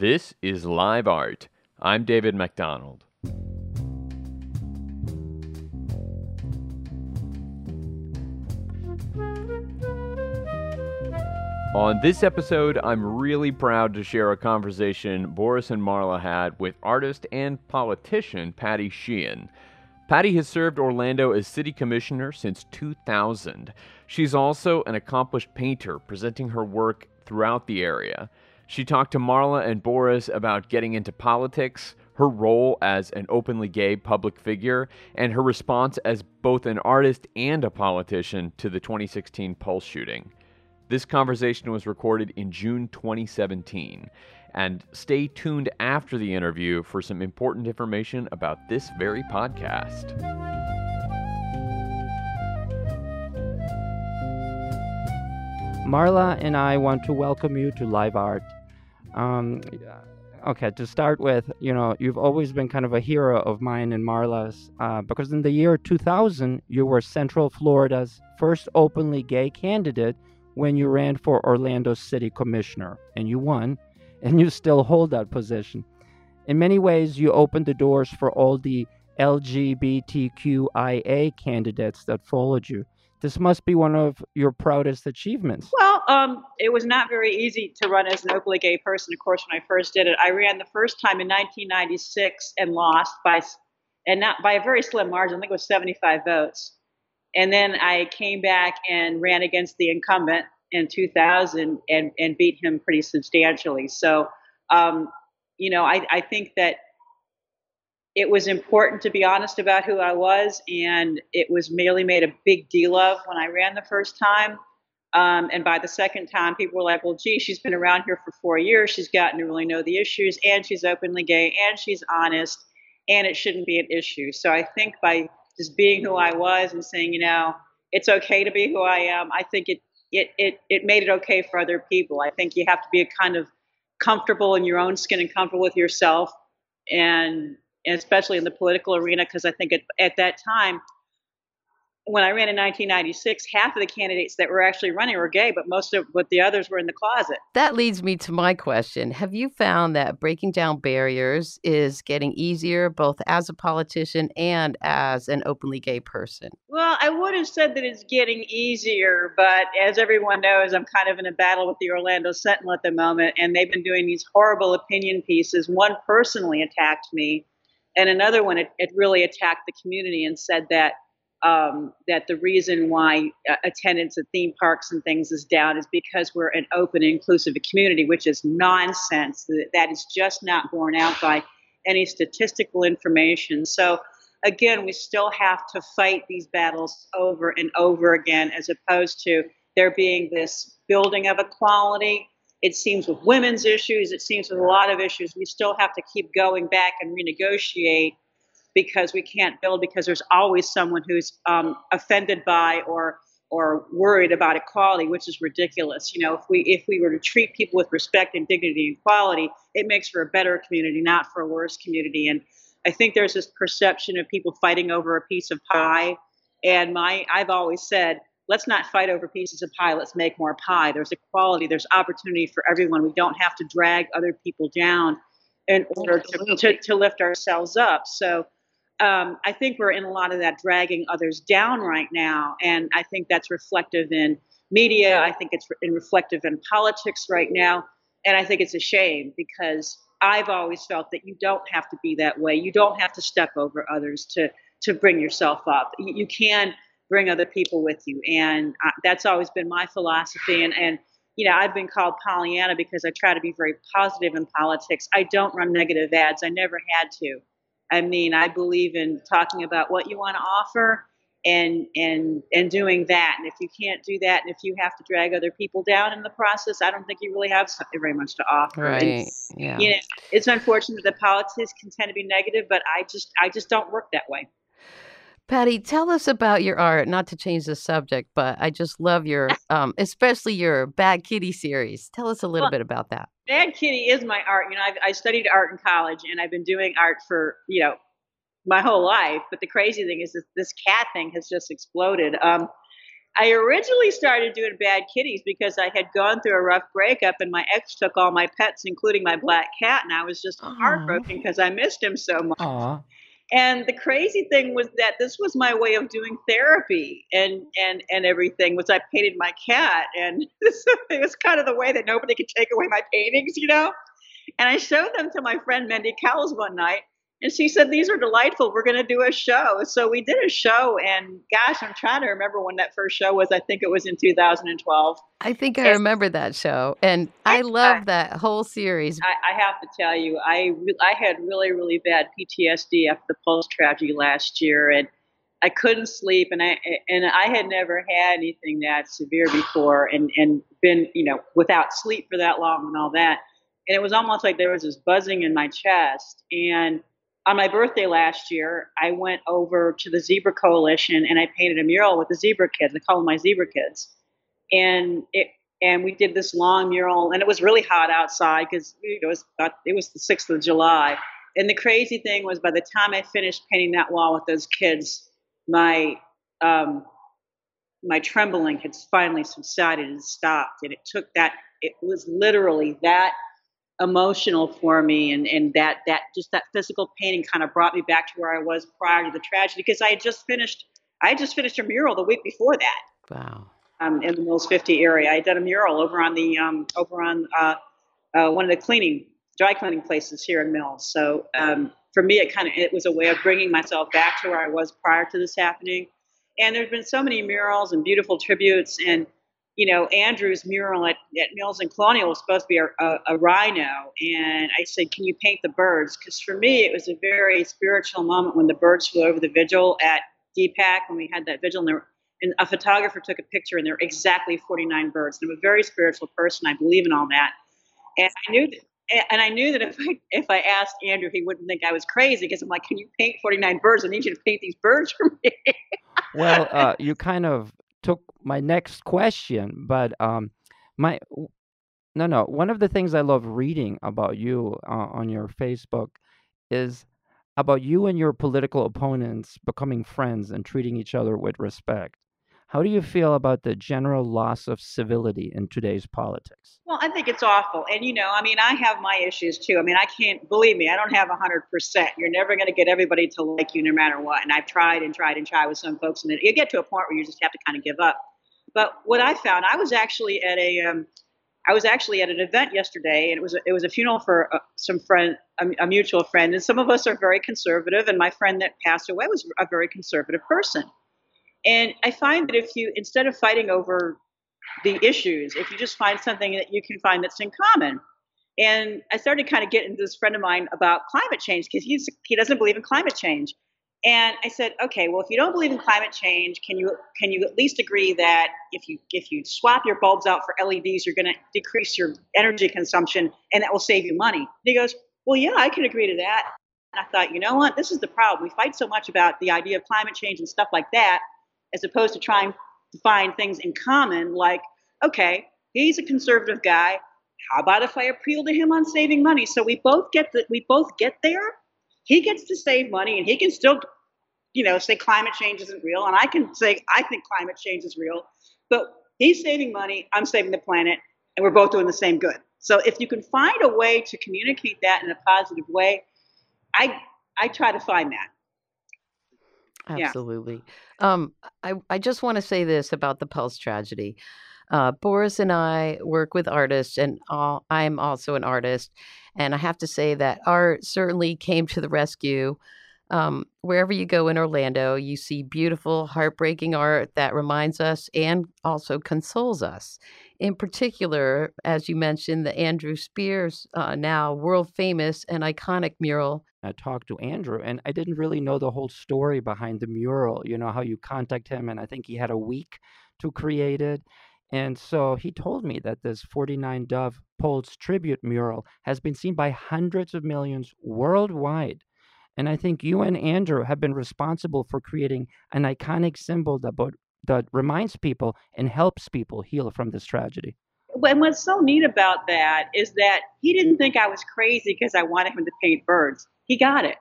This is Live Art. I'm David MacDonald. On this episode, I'm really proud to share a conversation Boris and Marla had with artist and politician Patty Sheehan. Patty has served Orlando as city commissioner since 2000. She's also an accomplished painter, presenting her work throughout the area. She talked to Marla and Boris about getting into politics, her role as an openly gay public figure, and her response as both an artist and a politician to the 2016 Pulse shooting. This conversation was recorded in June 2017. And stay tuned after the interview for some important information about this very podcast. Marla and I want to welcome you to Live Art. Um, okay, to start with, you know, you've always been kind of a hero of mine and Marla's uh, because in the year 2000, you were Central Florida's first openly gay candidate when you ran for Orlando City Commissioner, and you won, and you still hold that position. In many ways, you opened the doors for all the LGBTQIA candidates that followed you. This must be one of your proudest achievements. Well, um, it was not very easy to run as an openly gay person. Of course, when I first did it, I ran the first time in 1996 and lost by, and not by a very slim margin. I think it was 75 votes. And then I came back and ran against the incumbent in 2000 and, and beat him pretty substantially. So, um, you know, I, I think that it was important to be honest about who I was, and it was merely made a big deal of when I ran the first time. Um, and by the second time, people were like, well, gee, she's been around here for four years. She's gotten to really know the issues, and she's openly gay, and she's honest, and it shouldn't be an issue. So I think by just being who I was and saying, you know, it's okay to be who I am. I think it it it it made it okay for other people. I think you have to be a kind of comfortable in your own skin and comfortable with yourself, and, and especially in the political arena, because I think at, at that time when I ran in 1996, half of the candidates that were actually running were gay, but most of but the others were in the closet. That leads me to my question. Have you found that breaking down barriers is getting easier both as a politician and as an openly gay person? Well, I would have said that it's getting easier, but as everyone knows, I'm kind of in a battle with the Orlando Sentinel at the moment, and they've been doing these horrible opinion pieces. One personally attacked me, and another one it, it really attacked the community and said that um, that the reason why uh, attendance at theme parks and things is down is because we're an open, inclusive community, which is nonsense. That is just not borne out by any statistical information. So, again, we still have to fight these battles over and over again, as opposed to there being this building of equality. It seems with women's issues, it seems with a lot of issues, we still have to keep going back and renegotiate because we can't build because there's always someone who's um, offended by or or worried about equality, which is ridiculous. You know, if we if we were to treat people with respect and dignity and equality, it makes for a better community, not for a worse community. And I think there's this perception of people fighting over a piece of pie. And my I've always said, let's not fight over pieces of pie. Let's make more pie. There's equality. There's opportunity for everyone. We don't have to drag other people down in order to, to, to lift ourselves up. So um, I think we're in a lot of that dragging others down right now, and I think that's reflective in media. I think it's re- reflective in politics right now, and I think it's a shame because I've always felt that you don't have to be that way. You don't have to step over others to to bring yourself up. You, you can bring other people with you, and I, that's always been my philosophy. And and you know, I've been called Pollyanna because I try to be very positive in politics. I don't run negative ads. I never had to. I mean, I believe in talking about what you want to offer and and and doing that. And if you can't do that, and if you have to drag other people down in the process, I don't think you really have very much to offer. Right. And, yeah. You know, it's unfortunate that politics can tend to be negative, but I just I just don't work that way. Patty, tell us about your art. Not to change the subject, but I just love your, um, especially your Bad Kitty series. Tell us a little Well, bit about that. Bad Kitty is my art. You know, I've, I studied art in college, and I've been doing art for you know my whole life. But the crazy thing is that this cat thing has just exploded. Um, I originally started doing bad kitties because I had gone through a rough breakup and my ex took all my pets, including my black cat, and I was just heartbroken because I missed him so much. Aw. And the crazy thing was that this was my way of doing therapy and and and everything was I painted my cat and this, it was kind of the way that nobody could take away my paintings, you know. And I showed them to my friend Mindy Cowles one night, and she said, These are delightful. We're going to do a show. So we did a show. And gosh, I'm trying to remember when that first show was. I think it was in 2012. I think I Yes. remember that show, and I I- love that whole series. I, I have to tell you, I, I had really, really bad PTSD after the Pulse tragedy last year. And I couldn't sleep, and I and I had never had anything that severe before, and and been you know without sleep for that long and all that, and it was almost like there was this buzzing in my chest. And on my birthday last year, I went over to the Zebra Coalition and I painted a mural with the Zebra Kids. I call them my Zebra Kids, and it and we did this long mural, and it was really hot outside because it was about, it was the sixth of July. And the crazy thing was, by the time I finished painting that wall with those kids, my um, my trembling had finally subsided and stopped. And it took that. It was literally that emotional for me, and and that that just that physical painting kind of brought me back to where I was prior to the tragedy because I had just finished. I had just finished a mural the week before that Wow. um, in the Mills 50 area. I had done a mural over on the um, over on uh, uh, one of the cleaning dry cleaning places here in Mills. So um, for me, it kind of it was a way of bringing myself back to where I was prior to this happening. And there's been so many murals and beautiful tributes. And you know, Andrew's mural at, at Mills and Colonial was supposed to be a, a, a rhino, and I said, "Can you paint the birds?" Because for me, it was a very spiritual moment when the birds flew over the vigil at DPAC when we had that vigil, and there and a photographer took a picture and there were exactly 49 birds. And I'm a very spiritual person. I believe in all that. And I knew that, and I knew that if I if I asked Andrew, he wouldn't think I was crazy because I'm like, can you paint 49 birds? I need you to paint these birds for me. Well, uh, you kind of took my next question, but um, my no, no. One of the things I love reading about you uh, on your Facebook is about you and your political opponents becoming friends and treating each other with respect. How do you feel about the general loss of civility in today's politics? Well, I think it's awful. And, you know, I mean, I have my issues too. I mean, I can't, believe me, I don't have 100%. You're never going to get everybody to like you no matter what. And I've tried and tried and tried with some folks, and you get to a point where you just have to kind of give up. But what I found, I was actually at a, um, I was actually at an event yesterday, and it was a, it was a funeral for uh, some friend, a, a mutual friend, and some of us are very conservative. And my friend that passed away was a very conservative person. And I find that if you, instead of fighting over the issues, if you just find something that you can find that's in common. And I started kind of getting this friend of mine about climate change because he's he doesn't believe in climate change. And I said, okay, well, if you don't believe in climate change, can you can you at least agree that if you if you swap your bulbs out for LEDs, you're going to decrease your energy consumption, and that will save you money? And he goes, well, yeah, I can agree to that. And I thought, you know what? This is the problem. We fight so much about the idea of climate change and stuff like that, as opposed to trying to find things in common. Like, okay, he's a conservative guy. How about if I appeal to him on saving money? So we both get that. We both get there. He gets to save money, and he can still, you know, say climate change isn't real, and I can say I think climate change is real. But he's saving money. I'm saving the planet, and we're both doing the same good. So if you can find a way to communicate that in a positive way, I I try to find that. Yeah. Absolutely. Um, I, I just want to say this about the Pulse tragedy. Uh, Boris and I work with artists, and all, I'm also an artist. And I have to say that art certainly came to the rescue. Um, wherever you go in Orlando, you see beautiful, heartbreaking art that reminds us and also consoles us. In particular, as you mentioned, the Andrew Spear's, uh, now world famous and iconic mural I talked to Andrew, and I didn't really know the whole story behind the mural. You know how you contact him, and I think he had a week to create it. And so he told me that this 49 Dove Pulse tribute mural has been seen by hundreds of millions worldwide. And I think you and Andrew have been responsible for creating an iconic symbol that, bo- that reminds people and helps people heal from this tragedy. And what's so neat about that is that he didn't think I was crazy because I wanted him to paint birds. He got it.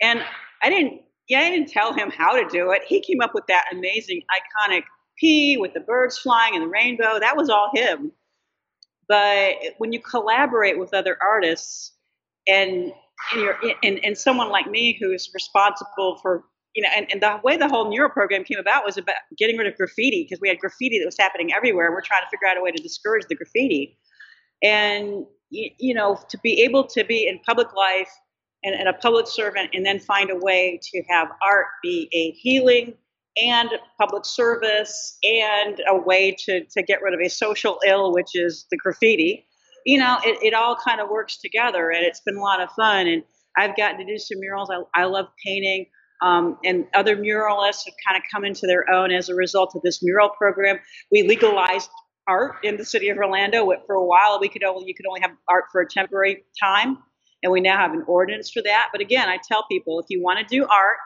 And I didn't, yeah, I didn't tell him how to do it. He came up with that amazing, iconic P with the birds flying and the rainbow. That was all him. But when you collaborate with other artists and and, and, and someone like me who's responsible for you know, and, and the way the whole mural program came about was about getting rid of graffiti because we had graffiti that was happening everywhere. We're trying to figure out a way to discourage the graffiti. And, you, you know, to be able to be in public life and, and a public servant and then find a way to have art be a healing and public service and a way to, to get rid of a social ill, which is the graffiti, you know, it, it all kind of works together and it's been a lot of fun. And I've gotten to do some murals. I, I love painting. Um, and other muralists have kind of come into their own as a result of this mural program. We legalized art in the city of Orlando. For a while, we could only you could only have art for a temporary time, and we now have an ordinance for that. But again, I tell people if you want to do art,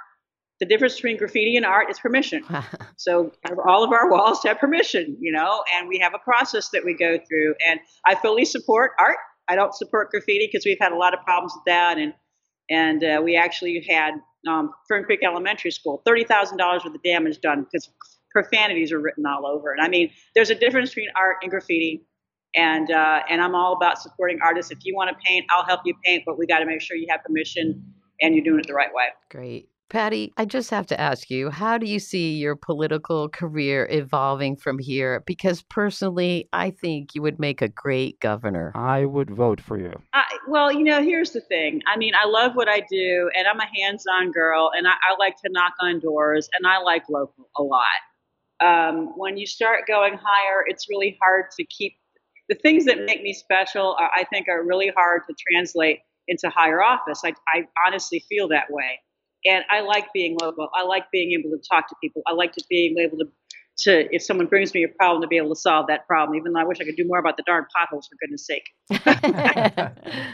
the difference between graffiti and art is permission. so all of our walls have permission, you know, and we have a process that we go through. And I fully support art. I don't support graffiti because we've had a lot of problems with that, and and uh, we actually had um, Fern Creek Elementary School, thirty thousand dollars worth of damage done because profanities are written all over it. I mean, there's a difference between art and graffiti, and uh, and I'm all about supporting artists. If you want to paint, I'll help you paint, but we got to make sure you have permission and you're doing it the right way. Great. Patty, I just have to ask you, how do you see your political career evolving from here? Because personally, I think you would make a great governor. I would vote for you. I, well, you know, here's the thing. I mean, I love what I do, and I'm a hands on girl, and I, I, like to knock on doors, and I like local a lot. Um, when you start going higher, it's really hard to keep the things that make me special, I think, are really hard to translate into higher office. I, I honestly feel that way and I like being local. I like being able to talk to people. I like to being able to, to if someone brings me a problem, to be able to solve that problem. Even though I wish I could do more about the darn potholes, for goodness sake.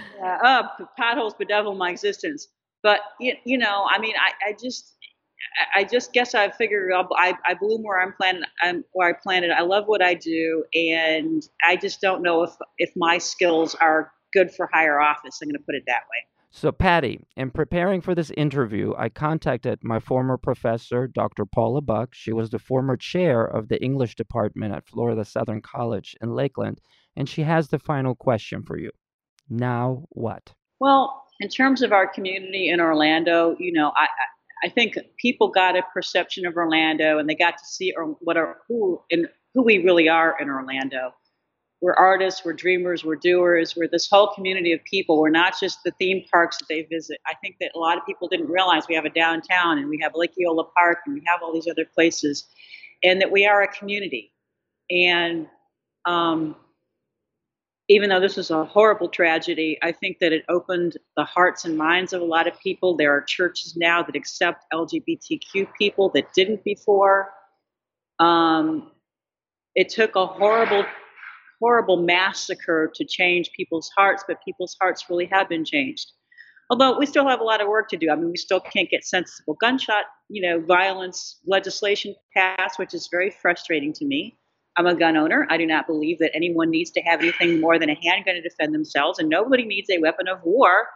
uh, potholes bedevil my existence. But you, you know, I mean, I, I just, I just guess I figured I, I bloom where I'm planted. I'm where I planted. I love what I do, and I just don't know if if my skills are good for higher office. I'm going to put it that way. So, Patty, in preparing for this interview, I contacted my former professor, Dr. Paula Buck. She was the former chair of the English department at Florida Southern College in Lakeland, and she has the final question for you. Now, what? Well, in terms of our community in Orlando, you know, I, I think people got a perception of Orlando, and they got to see what are who and who we really are in Orlando we're artists, we're dreamers, we're doers, we're this whole community of people. We're not just the theme parks that they visit. I think that a lot of people didn't realize we have a downtown and we have Lake Eola Park and we have all these other places, and that we are a community. And um, even though this was a horrible tragedy, I think that it opened the hearts and minds of a lot of people. There are churches now that accept LGBTQ people that didn't before. Um, it took a horrible horrible massacre to change people's hearts, but people's hearts really have been changed. Although we still have a lot of work to do. I mean, we still can't get sensible gunshot, you know, violence legislation passed, which is very frustrating to me. I'm a gun owner. I do not believe that anyone needs to have anything more than a handgun to defend themselves, and nobody needs a weapon of war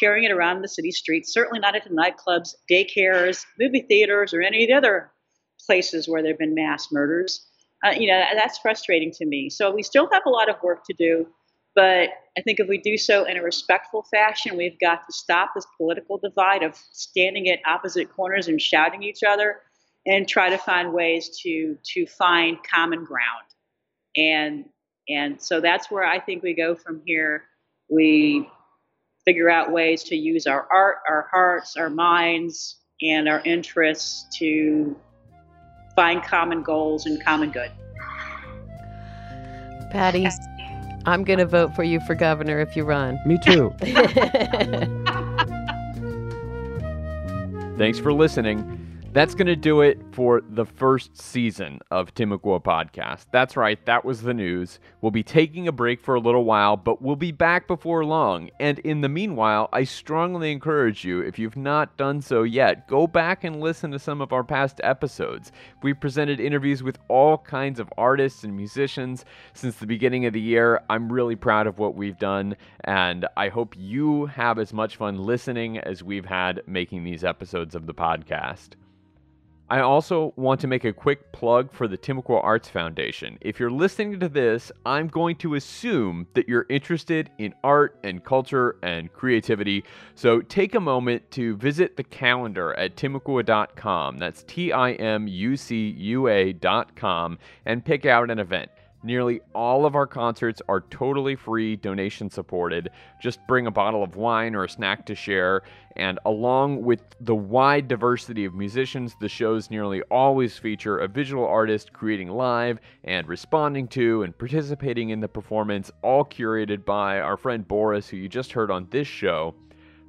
carrying it around the city streets. Certainly not at nightclubs, daycares, movie theaters, or any of the other places where there have been mass murders uh, you know, that's frustrating to me. So we still have a lot of work to do, but I think if we do so in a respectful fashion, we've got to stop this political divide of standing at opposite corners and shouting each other, and try to find ways to to find common ground. And and so that's where I think we go from here. We figure out ways to use our art, our hearts, our minds, and our interests to find common goals and common good. Patty, I'm going to vote for you for governor if you run. Me too. Thanks for listening. That's going to do it for the first season of Timucua Podcast. That's right, that was the news. We'll be taking a break for a little while, but we'll be back before long. And in the meanwhile, I strongly encourage you, if you've not done so yet, go back and listen to some of our past episodes. We presented interviews with all kinds of artists and musicians since the beginning of the year. I'm really proud of what we've done, and I hope you have as much fun listening as we've had making these episodes of the podcast. I also want to make a quick plug for the Timucua Arts Foundation. If you're listening to this, I'm going to assume that you're interested in art and culture and creativity. So take a moment to visit the calendar at timucua.com. That's T I M U C U A.com and pick out an event. Nearly all of our concerts are totally free, donation supported. Just bring a bottle of wine or a snack to share. And along with the wide diversity of musicians, the shows nearly always feature a visual artist creating live and responding to and participating in the performance, all curated by our friend Boris, who you just heard on this show.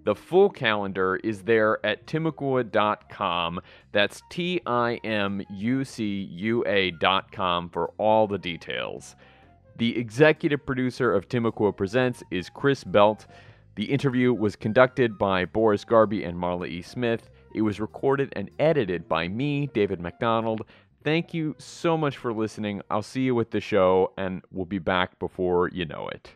The full calendar is there at timucua.com. That's T I M U C U A.com for all the details. The executive producer of Timucua Presents is Chris Belt. The interview was conducted by Boris Garbe and Marla E. Smith. It was recorded and edited by me, David McDonald. Thank you so much for listening. I'll see you with the show, and we'll be back before you know it.